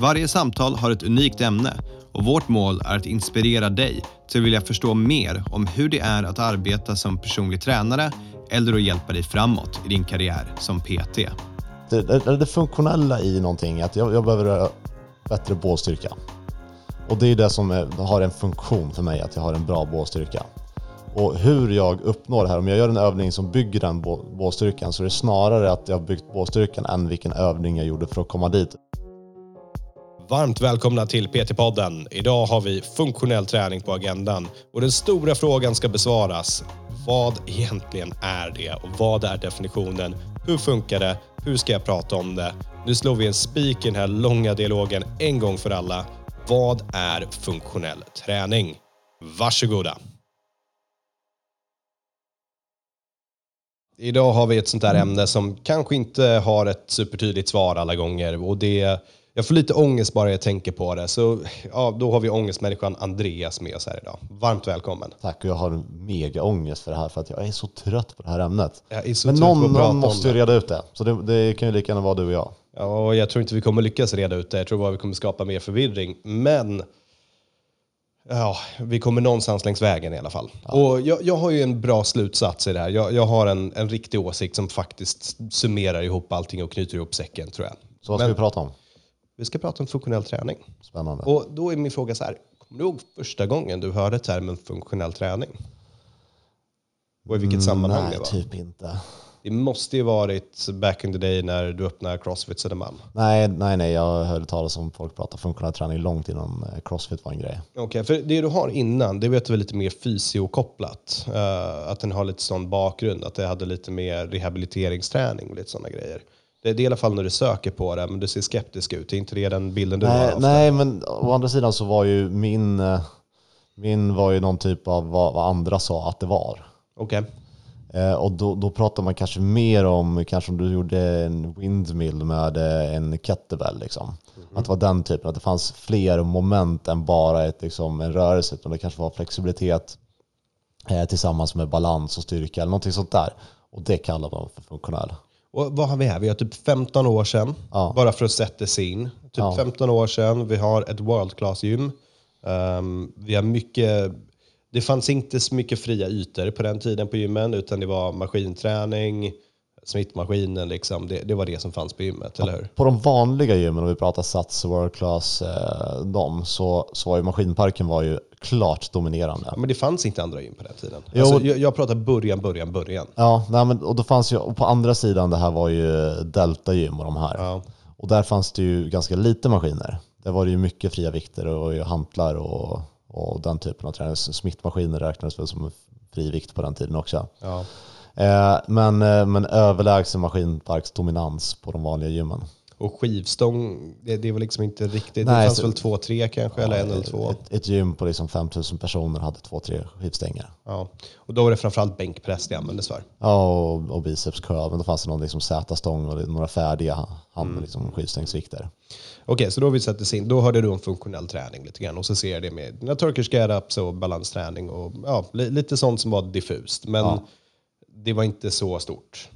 Varje samtal har ett unikt ämne och vårt mål är att inspirera dig till att vilja förstå mer om hur det är att arbeta som personlig tränare eller att hjälpa dig framåt i din karriär som PT. Det, det, det funktionella i någonting är att jag, jag behöver bättre bålstyrka. Och det är det som är, har en funktion för mig, att jag har en bra bålstyrka. Och hur jag uppnår det här, om jag gör en övning som bygger den bålstyrkan så är det snarare att jag har byggt bålstyrkan än vilken övning jag gjorde för att komma dit. Varmt välkomna till PT-podden. Idag har vi funktionell träning på agendan och den stora frågan ska besvaras. Vad egentligen är det och vad är definitionen? Hur funkar det? Hur ska jag prata om det? Nu slår vi en spik i den här långa dialogen en gång för alla. Vad är funktionell träning? Varsågoda. Idag har vi ett sånt här ämne som kanske inte har ett supertydligt svar alla gånger och det jag får lite ångest bara jag tänker på det. Så ja, då har vi ångestmänniskan Andreas med oss här idag. Varmt välkommen. Tack, och jag har mega ångest för det här för att jag är så trött på det här ämnet. Men någon, någon måste ju reda ut det. Så det, det, kan ju lika gärna vara du och jag. Ja, jag tror inte vi kommer lyckas reda ut det. Jag tror bara vi kommer skapa mer förvirring. Men ja, vi kommer någonstans längs vägen i alla fall. Ja. Och jag, jag, har ju en bra slutsats i det här. Jag, jag har en, en riktig åsikt som faktiskt summerar ihop allting och knyter ihop säcken tror jag. Så vad ska Men, vi prata om? Vi ska prata om funktionell träning. Spännande. Och då är min fråga så här. Kommer du ihåg första gången du hörde termen funktionell träning? Och i vilket sammanhang Nej, det var? typ inte. Det måste ju varit back in the day när du öppnade Crossfit Södermalm. Nej, nej, nej. Jag hörde talas om folk prata funktionell träning långt innan eh, Crossfit var en grej. Okej, okay, för det du har innan, det vet du är lite mer fysiokopplat. Uh, att den har lite sån bakgrund, att det hade lite mer rehabiliteringsträning och lite sådana grejer. Det, är i alla fall när du söker på det, men du ser skeptisk ut. Det är inte det den bilden du nej, har? Nej, men å andra sidan så var ju min, eh, min var ju någon typ av vad, vad andra sa att det var. Okej. Okay. Eh, och då, då pratar man kanske mer om, kanske om du gjorde en windmill med eh, en kettlebell. Liksom. Mm -hmm. Att det var den typen, att det fanns fler moment än bara ett, liksom, en rörelse. Utan det kanske var flexibilitet eh, tillsammans med balans och styrka eller någonting sånt där. Och det kallar man för funktionell. Och vad har vi här? Vi har typ 15 år sedan, ja. bara för att sätta sig in. Typ ja. 15 år sedan, vi har ett world class gym. Um, vi har mycket, det fanns inte så mycket fria ytor på den tiden på gymmen, utan det var maskinträning, smittmaskinen, liksom. det, det var det som fanns på gymmet, eller hur? På de vanliga gymmen, om vi pratar Sats, World Class, eh, dem, så, så var ju maskinparken var ju klart dominerande. Ja, men det fanns inte andra gym på den tiden. Jo, alltså, jag, jag pratar början, början, början. Ja, nej, men, och då fanns ju, och på andra sidan det här var ju Delta gym och de här. Ja. Och där fanns det ju ganska lite maskiner. Där var det ju mycket fria vikter och hantlar och, och den typen av träning. Smittmaskiner räknades väl som fri vikt på den tiden också. Ja. Eh, men, eh, men överlägsen maskinparksdominans på de vanliga gymmen. Och skivstång, det, det var liksom inte riktigt, Nej, det fanns så, väl två, tre kanske, ja, eller en eller två? Ett, ett gym på liksom 5000 personer hade två, tre skivstänger. Ja, och då var det framförallt bänkpress det användes för? Ja, och, och biceps curl, men då fanns det någon liksom Z-stång och några färdiga hand, mm. liksom, skivstängsvikter. Okej, okay, så då har vi det in. Då hörde du om funktionell träning lite grann och så ser jag det med dina Turkish get-ups och balansträning och ja, lite sånt som var diffust. Men ja det var inte så stort.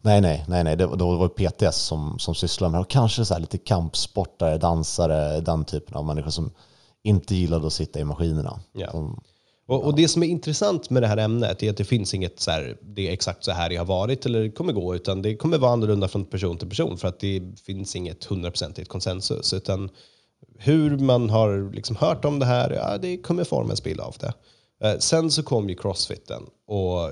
Nej, nej, nej, nej. Det, då var det PTS som, som sysslade med det. Och kanske så lite kampsportare, dansare, den typen av människor som inte gillade att sitta i maskinerna. Ja. Som, och, och, det som är intressant med det här ämnet är att det finns inget så här, det är exakt så här det har varit eller kommer gå, utan det kommer vara annorlunda från person till person för att det finns inget hundraprocentigt konsensus. Utan hur man har liksom hört om det här, ja, det kommer forma en bild av det. Eh, sen så kom ju crossfiten och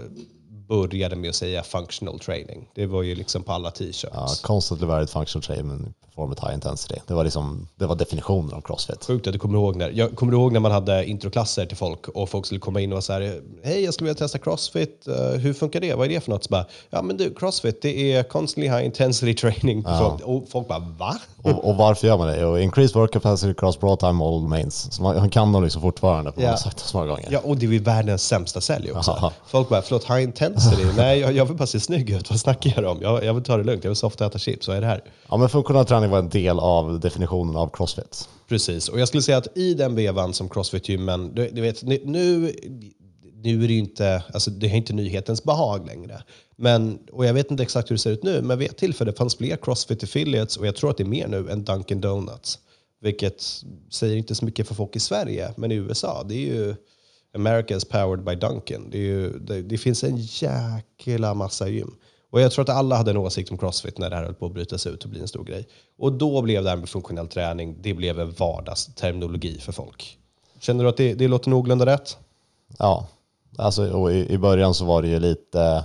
började med att säga functional training. Det var ju liksom på alla t-shirts. Ja, constantly varied functional training perform at high intensity. Det var, liksom, det var definitionen av crossfit. Sjukt att du kommer ihåg när. Jag kommer ihåg när man hade introklasser till folk och folk skulle komma in och vara så här, hej jag skulle vilja testa crossfit, uh, hur funkar det? Vad är det för något? Så bara, ja men du, crossfit det är constantly high intensity training. Ja. Och folk bara, va? Och, och, varför gör man det? Och increase work capacity cross broad time all domains. Så man, kan dem liksom fortfarande, på ja. sagt det så många gånger. Ja, och det är ju världens sämsta sälj också. Aha. Folk bara, förlåt, high intensity? Nej, jag, jag vill bara se snygg ut. Vad snackar jag om? Jag, jag vill ta det lugnt, jag vill softa och äta chips. Vad är det här? Ja, men funktionell träning var en del av definitionen av crossfit. Precis, och jag skulle säga att i den vevan som crossfit-gymmen, du, du, vet, nu, nu är det ju inte, alltså det är inte nyhetens behag längre. Men, och jag vet inte exakt hur det ser ut nu, men vid ett tillfälle fanns fler Crossfit affiliates och jag tror att det är mer nu än Dunkin Donuts. Vilket säger inte så mycket för folk i Sverige, men i USA, det är ju America is powered by Dunkin. Det, ju, det, det finns en jäkla massa gym. Och jag tror att alla hade en åsikt om crossfit när det här höll på att brytas ut och bli en stor grej. Och då blev det här med funktionell träning, det blev en vardagsterminologi för folk. Känner du att det, det låter någorlunda rätt? Ja, alltså, i, i början så var det ju lite,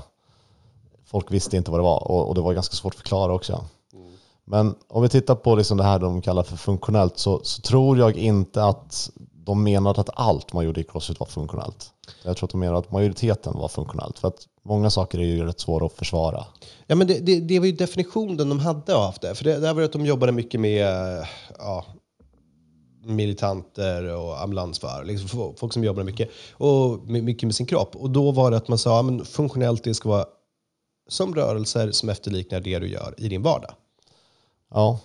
folk visste inte vad det var och, och det var ganska svårt att förklara också. Mm. Men om vi tittar på liksom det här de kallar för funktionellt så, så tror jag inte att de menade att allt man gjorde i crossfit var funktionellt. Jag tror att de menade att majoriteten var funktionellt. För att många saker är ju rätt svåra att försvara. Ja, men det, det, det var ju definitionen de hade av det. För det, det var att de jobbade mycket med ja, militanter och ambulansförare. Liksom folk som jobbade mycket, och mycket med sin kropp. Och då var det att man sa att funktionellt det ska vara som rörelser som efterliknar det du gör i din vardag. Ja.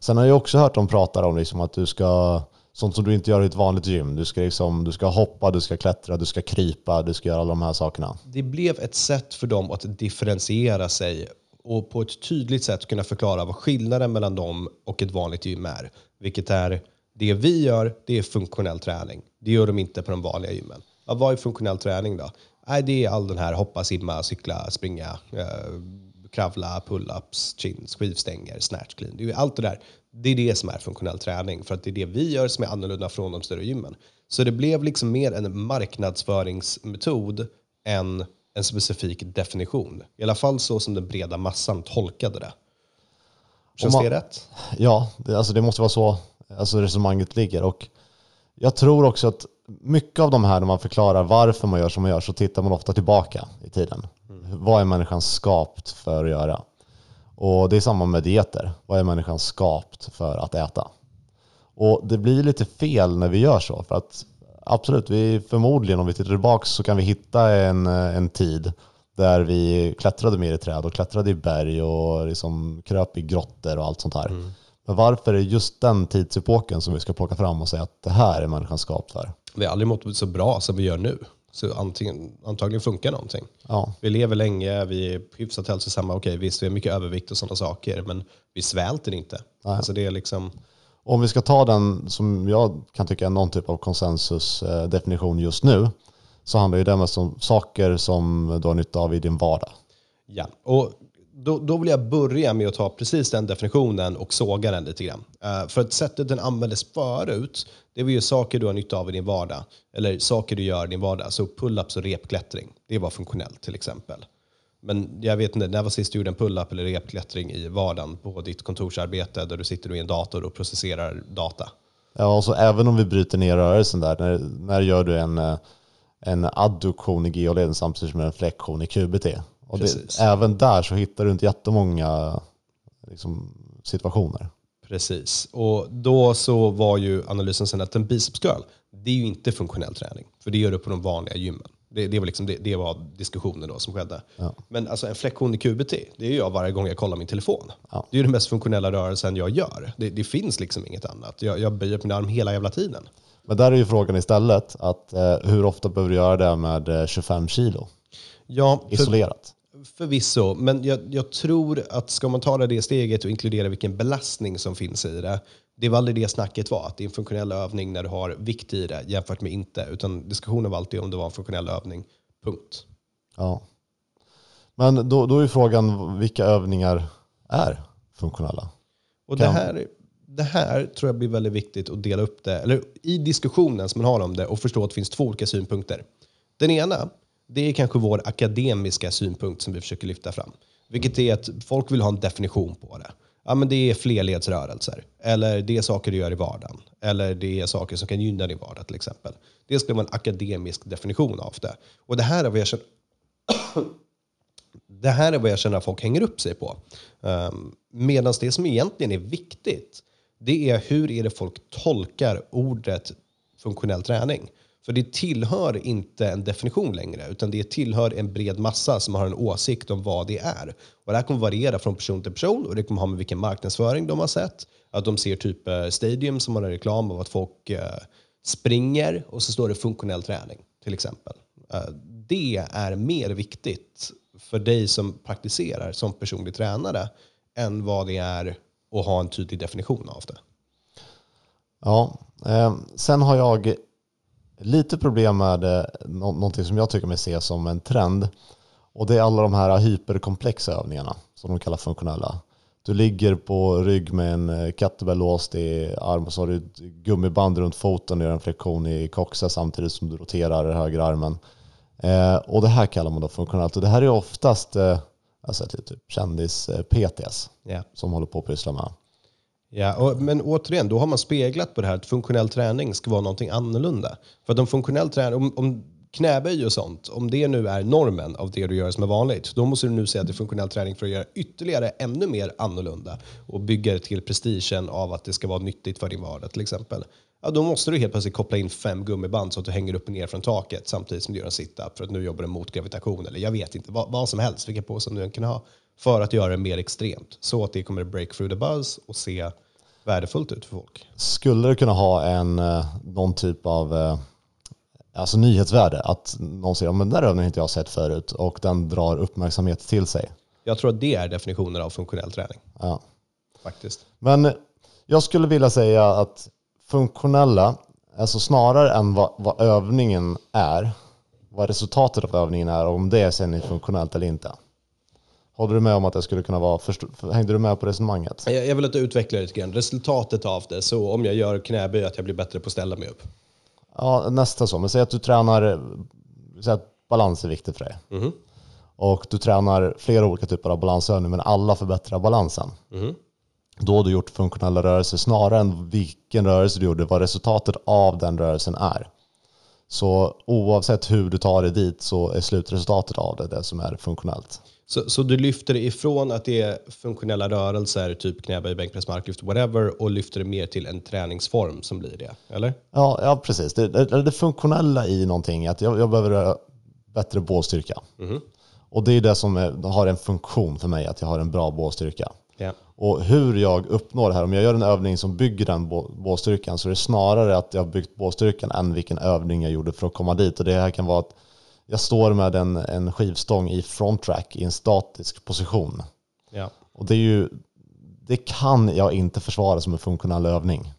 Sen har jag också hört dem prata om liksom att du ska sånt som du inte gör i ett vanligt gym. Du ska, liksom, du ska hoppa, du ska klättra, du ska krypa, du ska göra alla de här sakerna. Det blev ett sätt för dem att differentiera sig och på ett tydligt sätt kunna förklara vad skillnaden mellan dem och ett vanligt gym är. Vilket är, det vi gör, det är funktionell träning. Det gör de inte på de vanliga gymmen. Ja, vad är funktionell träning då? Nej, det är all den här hoppa, simma, cykla, springa, eh, kravla, pull-ups, chins, skivstänger, snatch clean. Det är allt det där. Det är det som är funktionell träning för att det är det vi gör som är annorlunda från de större gymmen. Så det blev liksom mer en marknadsföringsmetod än en specifik definition. I alla fall så som den breda massan tolkade det. Känns man, det rätt? Ja, det, alltså det måste vara så alltså resonemanget ligger. Och jag tror också att mycket av de här, när man förklarar varför man gör som man gör, så tittar man ofta tillbaka i tiden. Vad är människan skapt för att göra? Och det är samma med dieter. Vad är människan skapt för att äta? Och det blir lite fel när vi gör så. För att absolut, vi förmodligen om vi tittar tillbaka så kan vi hitta en, en tid där vi klättrade mer i träd och klättrade i berg och liksom kröp i grottor och allt sånt här. Mm. Men varför är det just den tidsepoken som vi ska plocka fram och säga att det här är människan skapt för? Vi har aldrig mått så bra som vi gör nu. Så antingen, antagligen funkar någonting. Ja. Vi lever länge, vi är hyfsat hälsosamma. Okej, visst, vi har mycket övervikt och sådana saker, men vi svälter inte. Alltså det är liksom... Om vi ska ta den som jag kan tycka är någon typ av konsensusdefinition just nu, så handlar ju det mest om saker som du har nytta av i din vardag. Ja, och då, då vill jag börja med att ta precis den definitionen och såga den lite grann. Uh, för att sättet den användes förut, det var ju saker du har nytta av i din vardag. Eller saker du gör i din vardag. Så pull-ups och repklättring, det var funktionellt till exempel. Men jag vet inte, när var sist du gjorde en pull-up eller repklättring i vardagen på ditt kontorsarbete där du sitter i en dator och processerar data? Ja, och så även om vi bryter ner rörelsen där, när, när gör du en, eh, en adduktion i geoleden samtidigt som en flexion i QBT? Och det, även där så hittar du inte jättemånga liksom, situationer. Precis, och då så var ju analysen sen att en biceps curl, det är ju inte funktionell träning. För det gör du på de vanliga gymmen. Det, det, var, liksom, det, det var diskussionen då som skedde. Ja. Men alltså en flexion i QBT, det gör jag varje gång jag kollar min telefon. Ja. Det är den mest funktionella rörelsen jag gör. Det, det finns liksom inget annat. Jag, jag böjer på min arm hela jävla tiden. Men där är ju frågan istället, att, eh, hur ofta behöver du göra det med 25 eh, kilo? Ja, för, Isolerat? Förvisso, men jag, jag, tror att ska man ta det steget och inkludera vilken belastning som finns i det, det var aldrig det snacket var, att det är en funktionell övning när du har vikt i det jämfört med inte, utan diskussionen var alltid om det var en funktionell övning, punkt. Ja. Men då, då är frågan, vilka övningar är funktionella? Och det här, det här tror jag blir väldigt viktigt att dela upp det, eller i diskussionen som man har om det och förstå att det finns två olika synpunkter. Den ena, det är kanske vår akademiska synpunkt som vi försöker lyfta fram. Vilket är att folk vill ha en definition på det. Ja, men det är flerledsrörelser. Eller det är saker du gör i vardagen. Eller det är saker som kan gynna din vardag till exempel. Det skulle vara en akademisk definition av det. Och det här är vad jag känner, det här är vad jag känner att folk hänger upp sig på. Ehm, um, Medan det som egentligen är viktigt, det är hur är det folk tolkar ordet funktionell träning. För det tillhör inte en definition längre, utan det tillhör en bred massa som har en åsikt om vad det är. Och det här kommer variera från person till person och det kommer ha med vilken marknadsföring de har sett. Att de ser typ eh, Stadium som har en reklam av att folk eh, springer och så står det funktionell träning till exempel. Eh, det är mer viktigt för dig som praktiserar som personlig tränare än vad det är att ha en tydlig definition av det. Ja, eh, sen har jag lite problem med eh, någonting som jag tycker mig se som en trend. Och det är alla de här hyperkomplexa övningarna som de kallar funktionella. Du ligger på rygg med en eh, kettlebell låst i arm och så har du ett gummiband runt foten och gör en flexion i koxa samtidigt som du roterar högerarmen. Eh, och det här kallar man då funktionellt. Och det här är oftast eh, alltså typ kändis-PTS eh, yeah. som håller på att pyssla med. Ja, och, men återigen, då har man speglat på det här att funktionell träning ska vara någonting annorlunda. För att om funktionell träning, om, om knäböj och sånt, om det nu är normen av det du gör som är vanligt, då måste du nu säga att det är funktionell träning för att göra ytterligare ännu mer annorlunda och bygga till prestigen av att det ska vara nyttigt för din vardag till exempel. Ja, då måste du helt plötsligt koppla in fem gummiband så att du hänger upp och ner från taket samtidigt som du gör en sit-up för att nu jobbar du mot gravitation eller jag vet inte, vad, vad som helst, vilka påsar du än kan ha för att göra det mer extremt så att det kommer break through the buzz och se värdefullt ut för folk. Skulle det kunna ha en, eh, någon typ av eh, alltså nyhetsvärde? Att någon säger att den där övningen inte jag sett förut och den drar uppmärksamhet till sig. Jag tror att det är definitionen av funktionell träning. Ja. Faktiskt. Men jag skulle vilja säga att funktionella, alltså snarare än vad, vad övningen är, vad resultatet av övningen är, om det sen är funktionellt eller inte. Håller du med om att det skulle kunna vara, hängde du med på resonemanget? Jag, jag vill att du utvecklar lite grann. Resultatet av det, så om jag gör knäböj, att jag blir bättre på att ställa mig upp? Ja, nästa så. Men säg att du tränar, säg att balans är viktigt för dig. Mm. Och du tränar flera olika typer av balansövningar, men alla förbättrar balansen. Mm. Då har du gjort funktionella rörelser snarare än vilken rörelse du gjorde, vad resultatet av den rörelsen är. Så oavsett hur du tar dig dit så är slutresultatet av det det som är funktionellt. Så, så du lyfter ifrån att det är funktionella rörelser, typ knäböj, bänkpress, marklyft, whatever, och lyfter det mer till en träningsform som blir det, eller? Ja, ja precis. Det, det, det funktionella i någonting är att jag, jag behöver bättre bålstyrka. Mm. Och det är det som är, har en funktion för mig, att jag har en bra bålstyrka. Yeah. Och hur jag uppnår det här, om jag gör en övning som bygger den bålstyrkan så är det snarare att jag har byggt bålstyrkan än vilken övning jag gjorde för att komma dit. Och det här kan vara att jag står med en, en skivstång i front track i en statisk position. Ja. Och det, är ju, det kan jag inte försvara som en funktionell övning.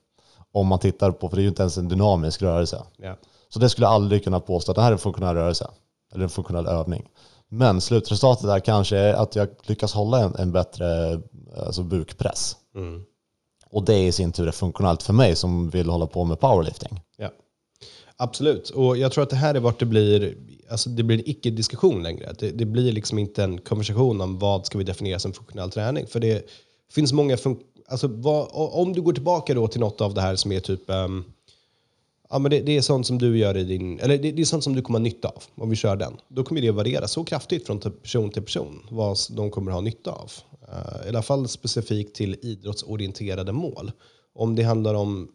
Om man tittar på, för det är ju inte ens en dynamisk rörelse. Ja. Så det skulle jag aldrig kunna påstå att det här är en funktionell rörelse. Eller en funktionell övning. Men slutresultatet där kanske är att jag lyckas hålla en, en bättre alltså bukpress. Mm. Och det i sin tur är funktionellt för mig som vill hålla på med powerlifting. Ja. Absolut, och jag tror att det här är vart det blir, alltså det blir en icke-diskussion längre. Det, det, blir liksom inte en konversation om vad ska vi definiera som funktionell träning. För det finns många, fun alltså vad, om du går tillbaka då till något av det här som är typ um, Ja, men det, det, är sånt som du gör i din, eller det, det, är sånt som du kommer ha nytta av om vi kör den. Då kommer det variera så kraftigt från typ person till person vad de kommer ha nytta av. Uh, I alla fall specifikt till idrottsorienterade mål. Om det handlar om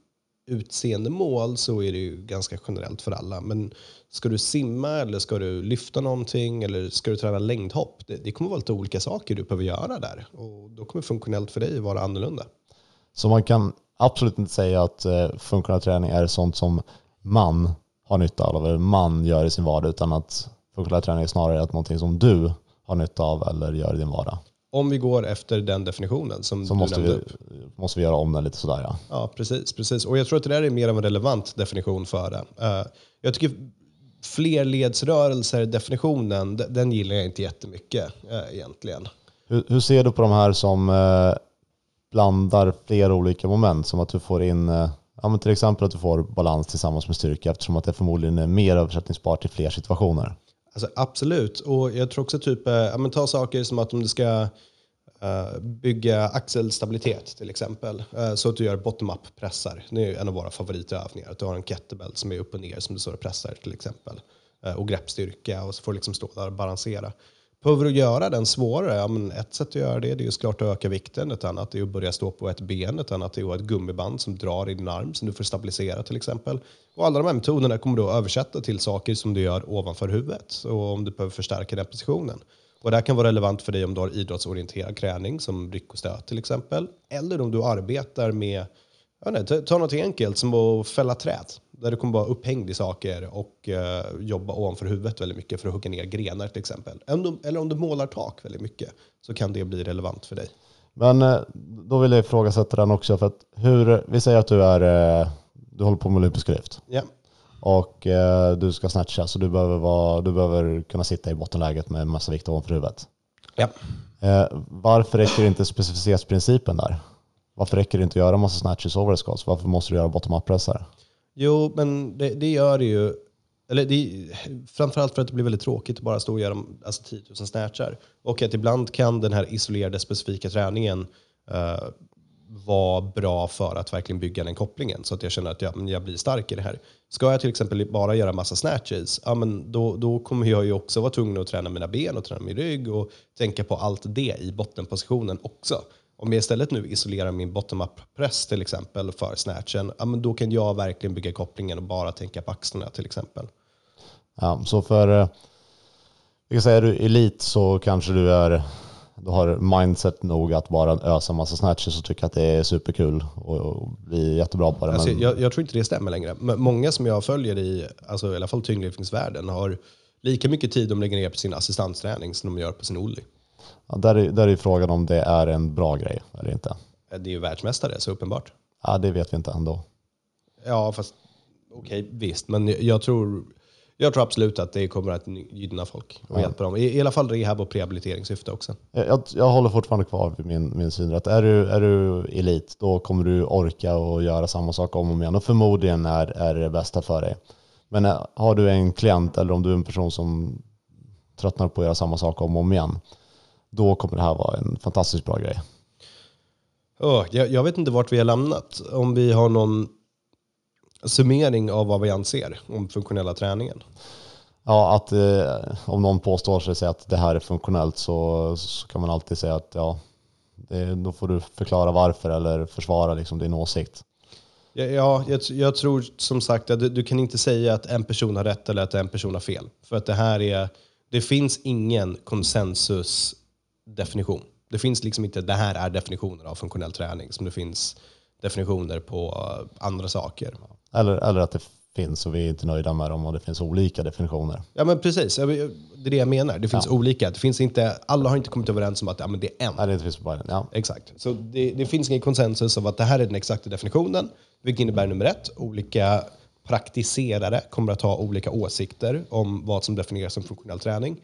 utseendemål så är det ju ganska generellt för alla. Men ska du simma eller ska du lyfta någonting eller ska du träna längdhopp? Det, det kommer vara lite olika saker du behöver göra där och då kommer funktionellt för dig vara annorlunda. Så man kan absolut inte säga att eh, funktionell träning är sånt som man har nytta av eller man gör i sin vardag utan att funktionell träning är snarare att någonting som du har nytta av eller gör i din vardag. Om vi går efter den definitionen som så du måste nämnde vi, upp. måste vi göra om den lite sådär ja. Ja, precis, precis. Och jag tror att det där är mer av en relevant definition för det. Uh, jag tycker flerledsrörelser, definitionen, den, gillar jag inte jättemycket uh, egentligen. Hur, hur, ser du på de här som uh, blandar flera olika moment? Som att du får in, ja, men till exempel att du får balans tillsammans med styrka eftersom att det förmodligen är mer översättningsbart till fler situationer. Alltså, absolut, och jag tror också typ, eh, ja, men ta saker som att om du ska eh, bygga axelstabilitet till exempel, eh, så att du gör bottom-up pressar. Det är en av våra favoritövningar, att du har en kettlebell som är upp och ner som du står och pressar till exempel. Och greppstyrka och så får du liksom stå där och balansera. Behöver du göra den svårare? Ja, men ett sätt att göra det, det är ju såklart att öka vikten. Ett annat är att börja stå på ett ben. Ett annat är att ha ett gummiband som drar i din arm som du får stabilisera till exempel. Och alla de här metoderna kommer du att översätta till saker som du gör ovanför huvudet. Och om du behöver förstärka den positionen. Och det här kan vara relevant för dig om du har idrottsorienterad träning som ryck och stöt till exempel. Eller om du arbetar med, ja, nej, ta, ta något enkelt som att fälla träd där du kommer vara upphängd i saker och eh, jobba ovanför huvudet väldigt mycket för att hugga ner grenar till exempel. Eller om du målar tak väldigt mycket så kan det bli relevant för dig. Men eh, då vill jag ifrågasätta den också. För att hur, vi säger att du, är, eh, du håller på med olympisk lyft. Ja. Och eh, du ska snatcha så du behöver, vara, du behöver kunna sitta i bottenläget med massa vikt ovanför huvudet. Eh, varför räcker inte specificitetsprincipen där? Varför räcker det inte att göra massa snatches over squats? Varför måste du göra bottom-up-pressar? Jo, men det, det gör det ju. Eller det, framförallt för att det blir väldigt tråkigt att bara stå och göra alltså 10 000 snatchar. Och att ibland kan den här isolerade specifika träningen uh, vara bra för att verkligen bygga den kopplingen. Så att jag känner att jag, jag blir stark i det här. Ska jag till exempel bara göra massa snatches, ja, men då, då kommer jag ju också vara tvungen att träna mina ben och träna min rygg och tänka på allt det i bottenpositionen också. Om jag istället nu isolerar min bottom-up-press till exempel för snatchen, ja, men då kan jag verkligen bygga kopplingen och bara tänka på axlarna till exempel. Ja, så för, eh, vi kan säga är du elit så kanske du är, du har mindset nog att bara ösa massa snatches och tycka att det är superkul och, och bli jättebra på det. Alltså, men... jag, jag, tror inte det stämmer längre. Många som jag följer i, alltså, i alla fall tyngdlyftningsvärlden har lika mycket tid de lägger ner på sin assistansträning som de gör på sin ollie. Ja, där, är, där är frågan om det är en bra grej eller inte. Det är ju världsmästare, så uppenbart. Ja, det vet vi inte ändå. Ja, fast okej, okay, visst. Men jag tror, jag tror absolut att det kommer att gynna folk och ja. hjälpa dem. I, I alla fall rehab och rehabiliteringssyfte också. Jag, jag håller fortfarande kvar vid min, min syn. Att är, du, är du elit, då kommer du orka och göra samma sak om och om igen. Och förmodligen är, är det bästa för dig. Men äh, har du en klient eller om du är en person som tröttnar på att göra samma sak om och om igen då kommer det här vara en fantastiskt bra grej. Oh, jag, jag vet inte vart vi har lämnat. Om vi har någon summering av vad vi anser om funktionella träningen. Ja, att eh, om någon påstår sig att det här är funktionellt så, så kan man alltid säga att ja, det, då får du förklara varför eller försvara liksom din åsikt. Ja, ja jag, jag tror som sagt att du, du, kan inte säga att en person har rätt eller att en person har fel. För att det här är, det finns ingen konsensus definition. Det finns liksom inte, det här är definitioner av funktionell träning som det finns definitioner på andra saker. Eller, eller att det finns och vi är inte nöjda med dem och det finns olika definitioner. Ja men precis, det är det jag menar. Det finns ja. olika. Det finns inte, alla har inte kommit överens om att ja, men det är en. Nej, det finns bara en. Ja. Exakt. Så det, det finns ingen konsensus om att det här är den exakta definitionen. Vilket innebär nummer ett, olika praktiserare kommer att ha olika åsikter om vad som definieras som funktionell träning.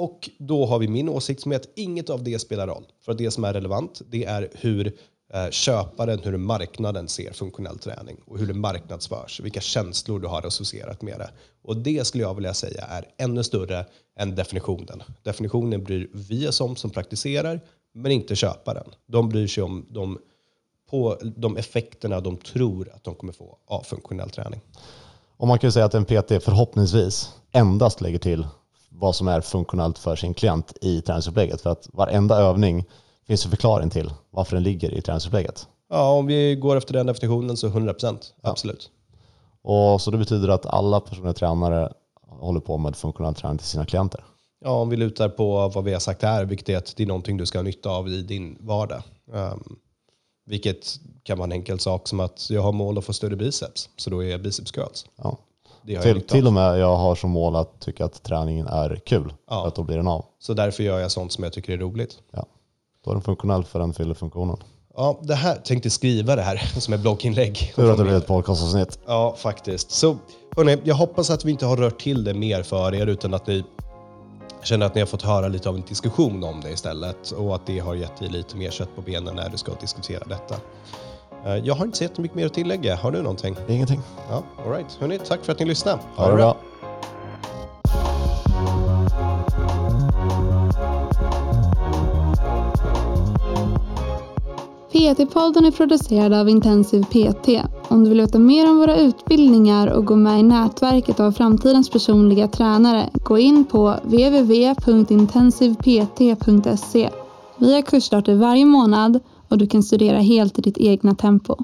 Och då har vi min åsikt som är att inget av det spelar roll. För det som är relevant, det är hur eh, köparen, hur marknaden ser funktionell träning och hur det marknadsförs, vilka känslor du har associerat med det. Och det skulle jag vilja säga är ännu större än definitionen. Definitionen bryr vi oss om som praktiserar, men inte köparen. De bryr sig om de, på de effekterna de tror att de kommer få av funktionell träning. Och man kan ju säga att en PT förhoppningsvis endast lägger till vad som är funktionellt för sin klient i träningsupplägget. För att varenda övning finns en förklaring till varför den ligger i träningsupplägget. Ja, om vi går efter den definitionen så 100 procent, absolut. Ja. Och så det betyder att alla personer tränare håller på med funktionell träning till sina klienter. Ja, om vi lutar på vad vi har sagt här, vilket är att det är någonting du ska ha nytta av i din vardag. Um, vilket kan vara en enkel sak som att jag har mål att få större biceps, så då är biceps curls. Ja till, till och med jag har som mål att tycka att träningen är kul. Ja. För att då blir den av. Så därför gör jag sånt som jag tycker är roligt. Ja. Då är den funktionell för den fyller funktionen. Ja, det här, tänkte skriva det här som ett blogginlägg. Tur att det blir ett podcastavsnitt. Ja, faktiskt. Så hörni, jag hoppas att vi inte har rört till det mer för er utan att ni känner att ni har fått höra lite av en diskussion om det istället och att det har gett er lite mer kött på benen när du ska diskutera detta. Eh, jag har inte så jättemycket mer att tillägga. Har du någonting? Ingenting. Ja, all right. Hörrni, tack för att ni lyssnade. Ha, ha det bra. PT-podden är producerad av Intensiv PT. Om du vill veta mer om våra utbildningar och gå med i nätverket av framtidens personliga tränare, gå in på www.intensivpt.se. Vi har kursstarter varje månad och du kan studera helt i ditt egna tempo.